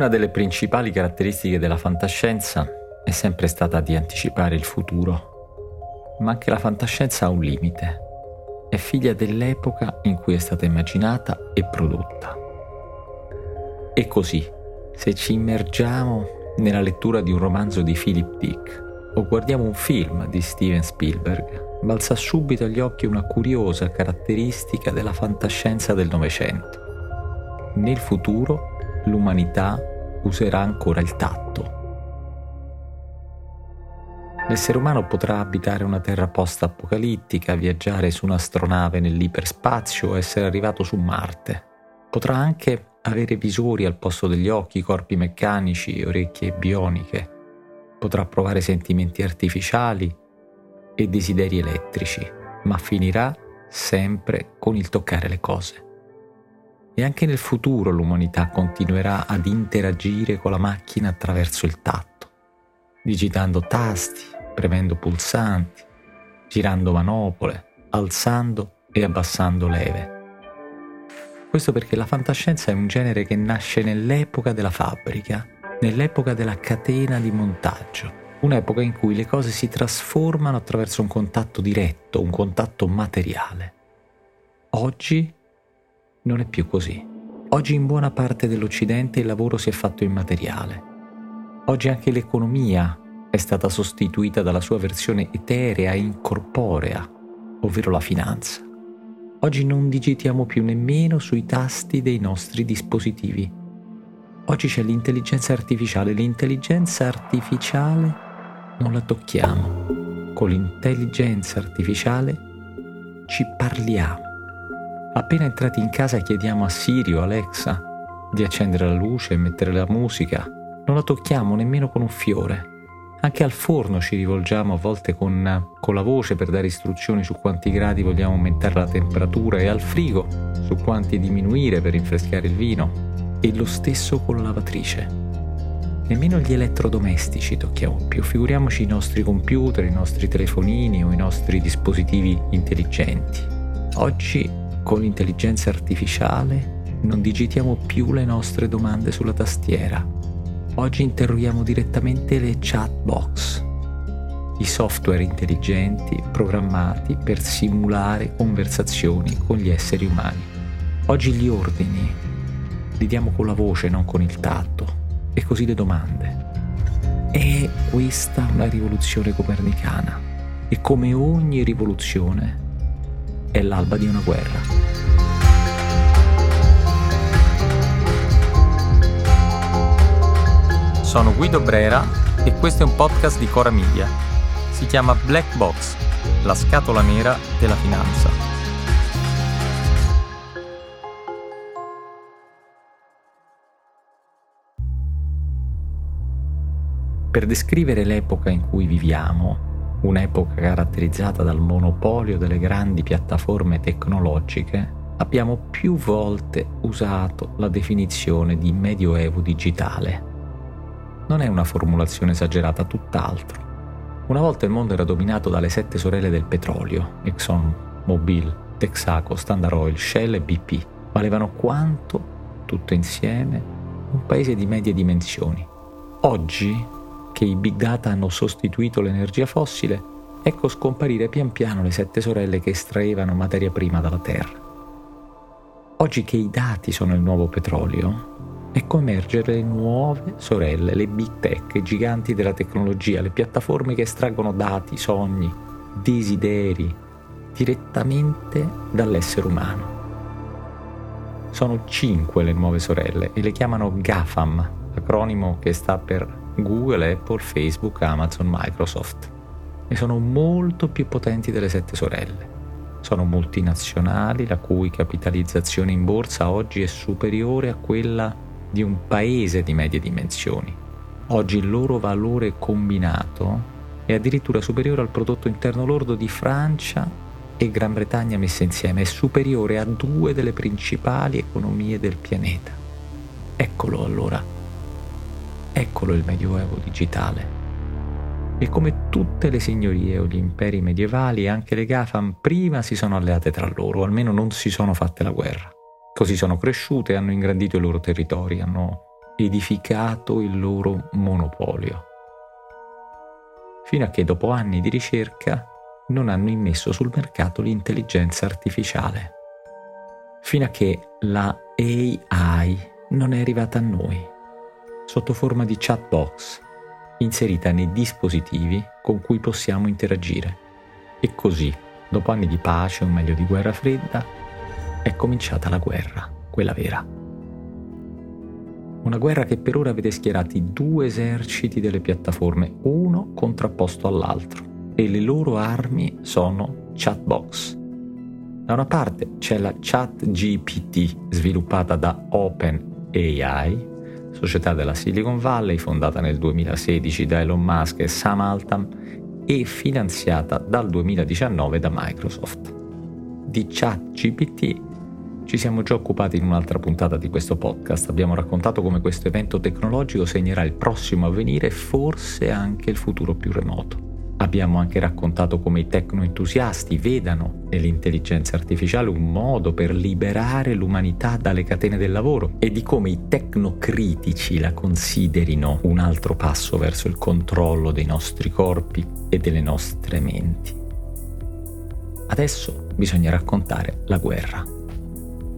Una delle principali caratteristiche della fantascienza è sempre stata di anticipare il futuro, ma anche la fantascienza ha un limite. È figlia dell'epoca in cui è stata immaginata e prodotta. E così, se ci immergiamo nella lettura di un romanzo di Philip Dick o guardiamo un film di Steven Spielberg, balza subito agli occhi una curiosa caratteristica della fantascienza del Novecento. Nel futuro l'umanità userà ancora il tatto. L'essere umano potrà abitare una terra post-apocalittica, viaggiare su un'astronave nell'iperspazio o essere arrivato su Marte. Potrà anche avere visori al posto degli occhi, corpi meccanici, orecchie bioniche. Potrà provare sentimenti artificiali e desideri elettrici, ma finirà sempre con il toccare le cose. E anche nel futuro l'umanità continuerà ad interagire con la macchina attraverso il tatto, digitando tasti, premendo pulsanti, girando manopole, alzando e abbassando leve. Questo perché la fantascienza è un genere che nasce nell'epoca della fabbrica, nell'epoca della catena di montaggio, un'epoca in cui le cose si trasformano attraverso un contatto diretto, un contatto materiale. Oggi non è più così. Oggi in buona parte dell'Occidente il lavoro si è fatto immateriale. Oggi anche l'economia è stata sostituita dalla sua versione eterea e incorporea, ovvero la finanza. Oggi non digitiamo più nemmeno sui tasti dei nostri dispositivi. Oggi c'è l'intelligenza artificiale. L'intelligenza artificiale non la tocchiamo. Con l'intelligenza artificiale ci parliamo. Appena entrati in casa chiediamo a Siri o Alexa di accendere la luce e mettere la musica. Non la tocchiamo nemmeno con un fiore. Anche al forno ci rivolgiamo a volte con, con, la voce per dare istruzioni su quanti gradi vogliamo aumentare la temperatura e al frigo su quanti diminuire per rinfrescare il vino. E lo stesso con la lavatrice. Nemmeno gli elettrodomestici tocchiamo più, figuriamoci i nostri computer, i nostri telefonini o i nostri dispositivi intelligenti. Oggi con l'intelligenza artificiale non digitiamo più le nostre domande sulla tastiera. Oggi interroghiamo direttamente le chat box, i software intelligenti programmati per simulare conversazioni con gli esseri umani. Oggi gli ordini li diamo con la voce, non con il tatto, e così le domande. È questa una rivoluzione copernicana e come ogni rivoluzione è l'alba di una guerra. Sono Guido Brera e questo è un podcast di Cora Media. Si chiama Black Box, la scatola nera della finanza. Per descrivere l'epoca in cui viviamo, un'epoca caratterizzata dal monopolio delle grandi piattaforme tecnologiche, abbiamo più volte usato la definizione di medioevo digitale. Non è una formulazione esagerata, tutt'altro. Una volta il mondo era dominato dalle sette sorelle del petrolio, Exxon, Mobil, Texaco, Standard Oil, Shell e BP. Valevano quanto, tutto insieme, un paese di medie dimensioni. Oggi che i big data hanno sostituito l'energia fossile, ecco scomparire pian piano le sette sorelle che estraevano materia prima dalla Terra. Oggi che i dati sono il nuovo petrolio, ecco emergere le nuove sorelle, le big tech, i giganti della tecnologia, le piattaforme che estraggono dati, sogni, desideri direttamente dall'essere umano. Sono cinque le nuove sorelle e le chiamano GAFAM, acronimo che sta per Google, Apple, Facebook, Amazon, Microsoft e sono molto più potenti delle sette sorelle. Sono multinazionali la cui capitalizzazione in borsa oggi è superiore a quella di un paese di medie dimensioni. Oggi il loro valore combinato è addirittura superiore al prodotto interno lordo di Francia e Gran Bretagna messe insieme, è superiore a due delle principali economie del pianeta. Eccolo allora Eccolo il Medioevo digitale. E come tutte le signorie o gli imperi medievali, anche le GAFAM prima si sono alleate tra loro, o almeno non si sono fatte la guerra. Così sono cresciute hanno ingrandito i loro territori, hanno edificato il loro monopolio. Fino a che dopo anni di ricerca non hanno immesso sul mercato l'intelligenza artificiale. Fino a che la AI non è arrivata a noi, sotto forma di chatbox, inserita nei dispositivi con cui possiamo interagire. E così, dopo anni di pace o meglio di guerra fredda, è cominciata la guerra, quella vera. Una guerra che per ora vede schierati due eserciti delle piattaforme, uno contrapposto all'altro, e le loro armi sono chatbox. Da una parte c'è la ChatGPT sviluppata da OpenAI, società della Silicon Valley fondata nel 2016 da Elon Musk e Sam Altam e finanziata dal 2019 da Microsoft. Di ChatGPT ci siamo già occupati in un'altra puntata di questo podcast, abbiamo raccontato come questo evento tecnologico segnerà il prossimo avvenire e forse anche il futuro più remoto. Abbiamo anche raccontato come i tecnoentusiasti vedano nell'intelligenza artificiale un modo per liberare l'umanità dalle catene del lavoro e di come i tecnocritici la considerino un altro passo verso il controllo dei nostri corpi e delle nostre menti. Adesso bisogna raccontare la guerra.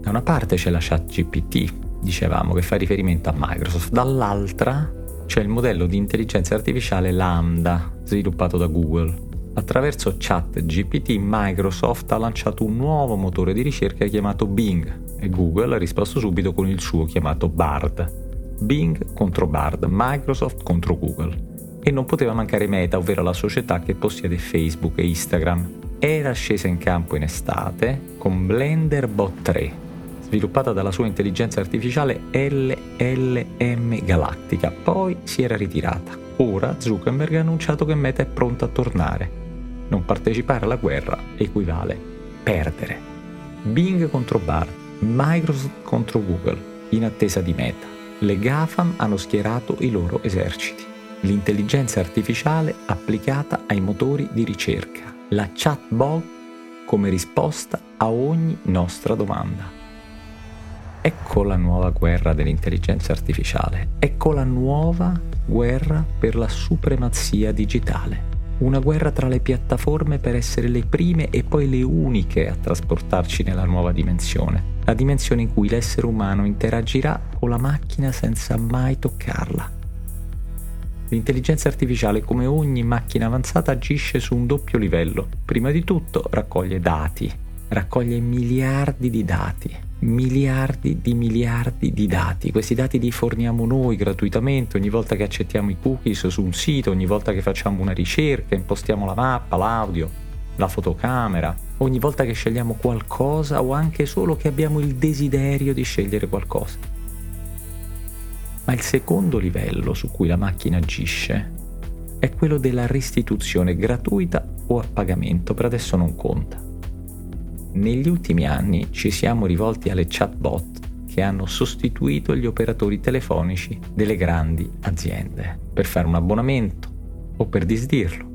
Da una parte c'è la chat GPT, dicevamo, che fa riferimento a Microsoft, dall'altra c'è il modello di intelligenza artificiale Lambda, sviluppato da Google. Attraverso ChatGPT Microsoft ha lanciato un nuovo motore di ricerca chiamato Bing e Google ha risposto subito con il suo chiamato Bard. Bing contro Bard, Microsoft contro Google. E non poteva mancare Meta, ovvero la società che possiede Facebook e Instagram. Era scesa in campo in estate con Blender Bot 3, sviluppata dalla sua intelligenza artificiale LLM Galactica, poi si era ritirata. Ora Zuckerberg ha annunciato che Meta è pronta a tornare. Non partecipare alla guerra equivale perdere. Bing contro Bard, Microsoft contro Google, in attesa di Meta. Le GAFAM hanno schierato i loro eserciti. L'intelligenza artificiale applicata ai motori di ricerca. La chatbot come risposta a ogni nostra domanda. Ecco la nuova guerra dell'intelligenza artificiale, ecco la nuova guerra per la supremazia digitale. Una guerra tra le piattaforme per essere le prime e poi le uniche a trasportarci nella nuova dimensione, la dimensione in cui l'essere umano interagirà con la macchina senza mai toccarla. L'intelligenza artificiale, come ogni macchina avanzata, agisce su un doppio livello. Prima di tutto raccoglie dati, raccoglie miliardi di dati miliardi di miliardi di dati. Questi dati li forniamo noi gratuitamente ogni volta che accettiamo i cookies su un sito, ogni volta che facciamo una ricerca, impostiamo la mappa, l'audio, la fotocamera, ogni volta che scegliamo qualcosa o anche solo che abbiamo il desiderio di scegliere qualcosa. Ma il secondo livello su cui la macchina agisce è quello della restituzione gratuita o a pagamento, per adesso non conta. Negli ultimi anni ci siamo rivolti alle chatbot che hanno sostituito gli operatori telefonici delle grandi aziende per fare un abbonamento o per disdirlo,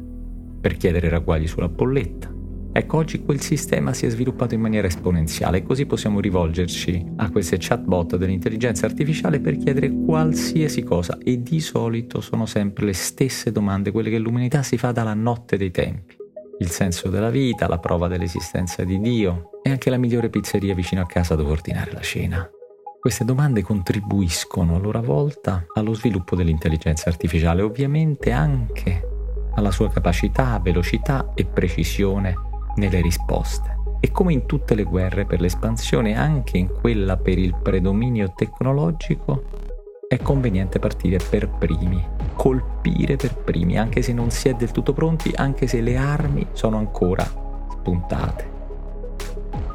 per chiedere ragguagli sulla bolletta. Ecco, oggi quel sistema si è sviluppato in maniera esponenziale e così possiamo rivolgerci a queste chatbot dell'intelligenza artificiale per chiedere qualsiasi cosa e di solito sono sempre le stesse domande, quelle che l'umanità si fa dalla notte dei tempi il senso della vita, la prova dell'esistenza di Dio e anche la migliore pizzeria vicino a casa dove ordinare la cena. Queste domande contribuiscono a loro volta allo sviluppo dell'intelligenza artificiale, ovviamente anche alla sua capacità, velocità e precisione nelle risposte. E come in tutte le guerre per l'espansione, anche in quella per il predominio tecnologico, è conveniente partire per primi, colpire per primi, anche se non si è del tutto pronti, anche se le armi sono ancora spuntate.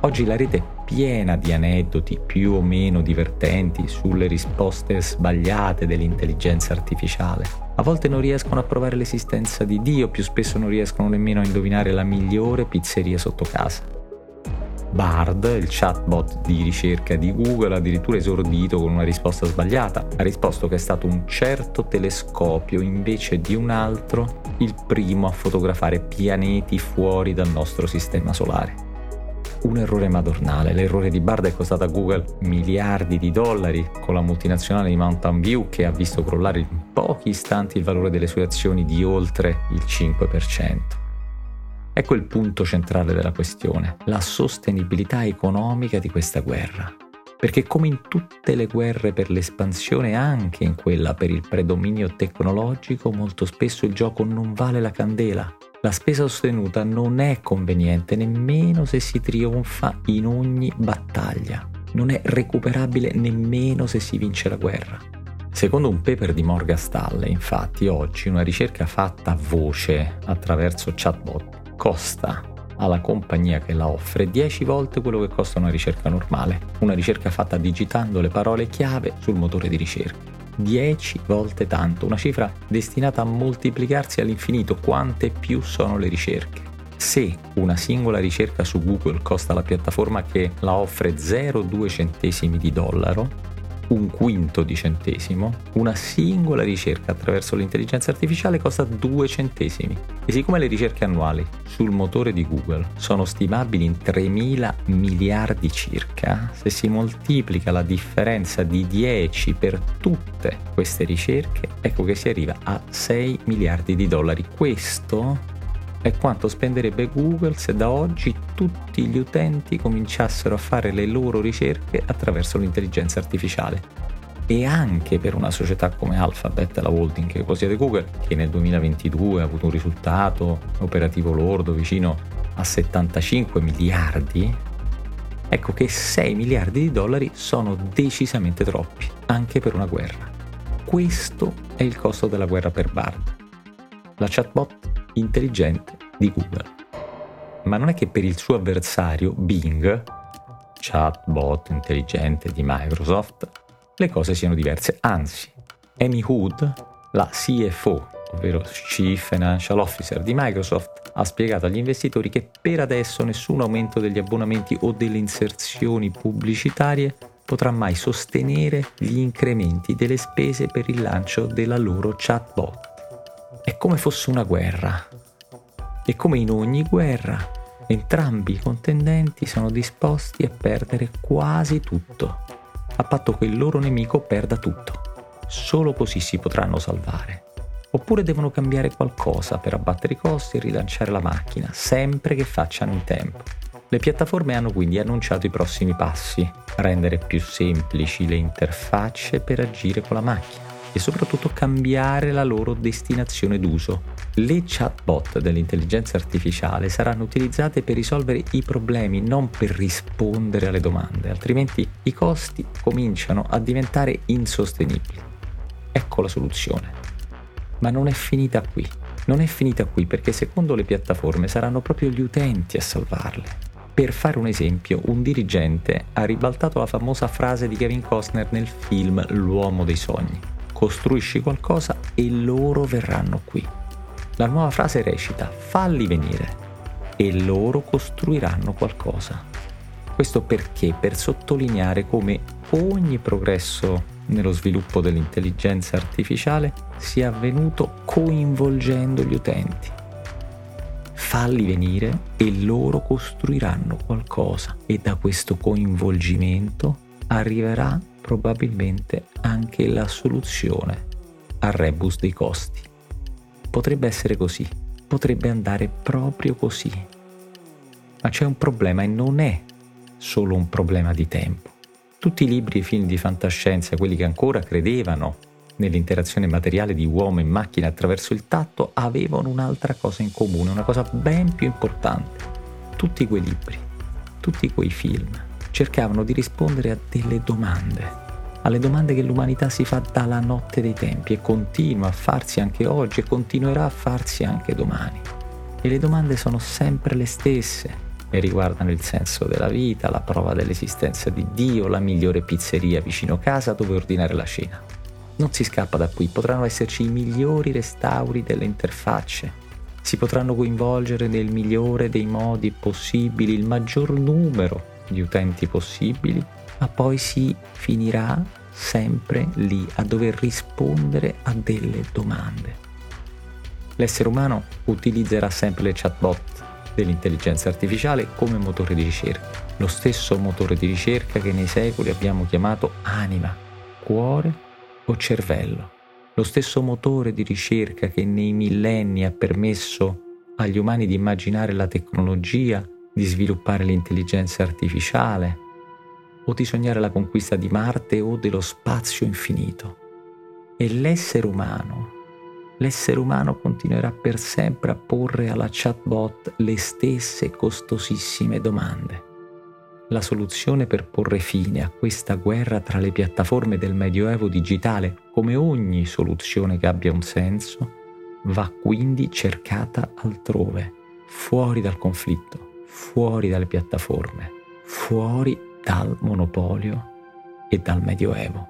Oggi la rete è piena di aneddoti più o meno divertenti sulle risposte sbagliate dell'intelligenza artificiale. A volte non riescono a provare l'esistenza di Dio, più spesso non riescono nemmeno a indovinare la migliore pizzeria sotto casa. Bard, il chatbot di ricerca di Google, addirittura esordito con una risposta sbagliata. Ha risposto che è stato un certo telescopio invece di un altro il primo a fotografare pianeti fuori dal nostro sistema solare. un errore madornale. L'errore di Bard è costato a Google miliardi di dollari con la multinazionale di Mountain View che ha visto crollare in pochi istanti il valore delle sue azioni di oltre il 5%. Ecco il punto centrale della questione, la sostenibilità economica di questa guerra. Perché come in tutte le guerre per l'espansione, anche in quella per il predominio tecnologico, molto spesso il gioco non vale la candela la spesa sostenuta non è conveniente nemmeno se si trionfa in ogni battaglia. Non è recuperabile nemmeno se si vince la guerra. Secondo un paper di Morgan Stanley, infatti, oggi una ricerca fatta a voce attraverso chatbot costa alla compagnia che la offre 10 volte quello che costa una ricerca normale, una ricerca fatta digitando le parole chiave sul motore di ricerca. 10 volte tanto, una cifra destinata a moltiplicarsi all'infinito quante più sono le ricerche. Se una singola ricerca su Google costa alla piattaforma che la offre 0,2 centesimi di dollaro, un quinto di centesimo, una singola ricerca attraverso l'intelligenza artificiale costa 2 centesimi. E siccome le ricerche annuali sul motore di Google sono stimabili in 3.000 miliardi circa, se si moltiplica la differenza di 10 per tutte queste ricerche, ecco che si arriva a 6 miliardi di dollari. Questo è quanto spenderebbe Google se da oggi tutti gli utenti cominciassero a fare le loro ricerche attraverso l'intelligenza artificiale. E anche per una società come Alphabet, la holding che possiede Google, che nel 2022 ha avuto un risultato operativo lordo vicino a 75 miliardi, ecco che 6 miliardi di dollari sono decisamente troppi, anche per una guerra. Questo è il costo della guerra per Bard. La chatbot intelligente di Google. Ma non è che per il suo avversario Bing, chatbot intelligente di Microsoft, le cose siano diverse. Anzi, Amy Hood, la CFO, ovvero Chief Financial Officer di Microsoft, ha spiegato agli investitori che per adesso nessun aumento degli abbonamenti o delle inserzioni pubblicitarie potrà mai sostenere gli incrementi delle spese per il lancio della loro chatbot. È come fosse una guerra. E come in ogni guerra, entrambi i contendenti sono disposti a perdere quasi tutto, a patto che il loro nemico perda tutto. Solo così si potranno salvare. Oppure devono cambiare qualcosa per abbattere i costi e rilanciare la macchina, sempre che facciano in tempo. Le piattaforme hanno quindi annunciato i prossimi passi, rendere più semplici le interfacce per agire con la macchina e soprattutto cambiare la loro destinazione d'uso. Le chatbot dell'intelligenza artificiale saranno utilizzate per risolvere i problemi, non per rispondere alle domande, altrimenti i costi cominciano a diventare insostenibili. Ecco la soluzione. Ma non è finita qui. Non è finita qui perché secondo le piattaforme saranno proprio gli utenti a salvarle. Per fare un esempio, un dirigente ha ribaltato la famosa frase di Kevin Costner nel film L'uomo dei sogni costruisci qualcosa e loro verranno qui. La nuova frase recita falli venire e loro costruiranno qualcosa. Questo perché? Per sottolineare come ogni progresso nello sviluppo dell'intelligenza artificiale sia avvenuto coinvolgendo gli utenti. Falli venire e loro costruiranno qualcosa e da questo coinvolgimento arriverà probabilmente anche la soluzione al rebus dei costi. Potrebbe essere così, potrebbe andare proprio così. Ma c'è un problema e non è solo un problema di tempo. Tutti i libri e film di fantascienza, quelli che ancora credevano nell'interazione materiale di uomo e macchina attraverso il tatto, avevano un'altra cosa in comune, una cosa ben più importante. Tutti quei libri, tutti quei film cercavano di rispondere a delle domande, alle domande che l'umanità si fa dalla notte dei tempi e continua a farsi anche oggi e continuerà a farsi anche domani. E le domande sono sempre le stesse e riguardano il senso della vita, la prova dell'esistenza di Dio, la migliore pizzeria vicino casa dove ordinare la cena. Non si scappa da qui, potranno esserci i migliori restauri delle interfacce, si potranno coinvolgere nel migliore dei modi possibili il maggior numero di utenti possibili, ma poi si finirà sempre lì a dover rispondere a delle domande. L'essere umano utilizzerà sempre le chatbot dell'intelligenza artificiale come motore di ricerca, lo stesso motore di ricerca che nei secoli abbiamo chiamato anima, cuore o cervello, lo stesso motore di ricerca che nei millenni ha permesso agli umani di immaginare la tecnologia, di sviluppare l'intelligenza artificiale o di sognare la conquista di Marte o dello spazio infinito. E l'essere umano, l'essere umano continuerà per sempre a porre alla chatbot le stesse costosissime domande. La soluzione per porre fine a questa guerra tra le piattaforme del Medioevo digitale, come ogni soluzione che abbia un senso, va quindi cercata altrove, fuori dal conflitto, fuori dalle piattaforme, fuori dal monopolio e dal Medioevo.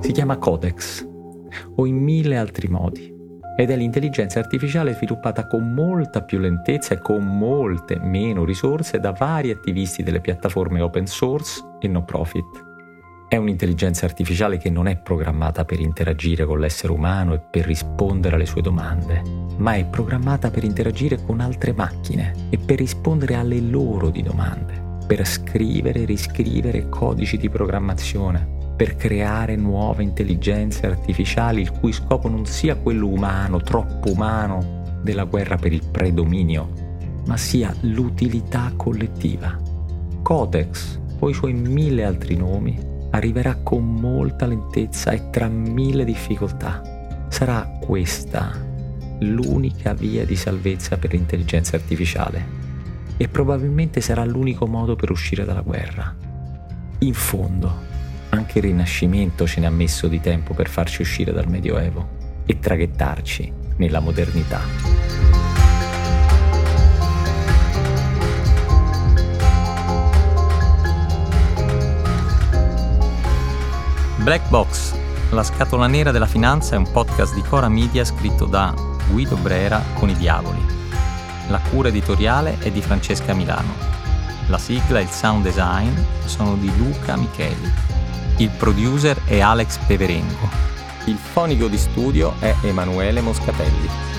Si chiama Codex o in mille altri modi ed è l'intelligenza artificiale sviluppata con molta più lentezza e con molte meno risorse da vari attivisti delle piattaforme open source e no profit. È un'intelligenza artificiale che non è programmata per interagire con l'essere umano e per rispondere alle sue domande, ma è programmata per interagire con altre macchine e per rispondere alle loro di domande, per scrivere e riscrivere codici di programmazione, per creare nuove intelligenze artificiali il cui scopo non sia quello umano, troppo umano, della guerra per il predominio, ma sia l'utilità collettiva. Codex o i suoi mille altri nomi arriverà con molta lentezza e tra mille difficoltà. Sarà questa l'unica via di salvezza per l'intelligenza artificiale e probabilmente sarà l'unico modo per uscire dalla guerra. In fondo, anche il Rinascimento ce ne ha messo di tempo per farci uscire dal Medioevo e traghettarci nella modernità. Black Box, la scatola nera della finanza è un podcast di Cora Media scritto da Guido Brera con i diavoli. La cura editoriale è di Francesca Milano. La sigla e il sound design sono di Luca Micheli. Il producer è Alex Peverengo. Il fonico di studio è Emanuele Moscatelli.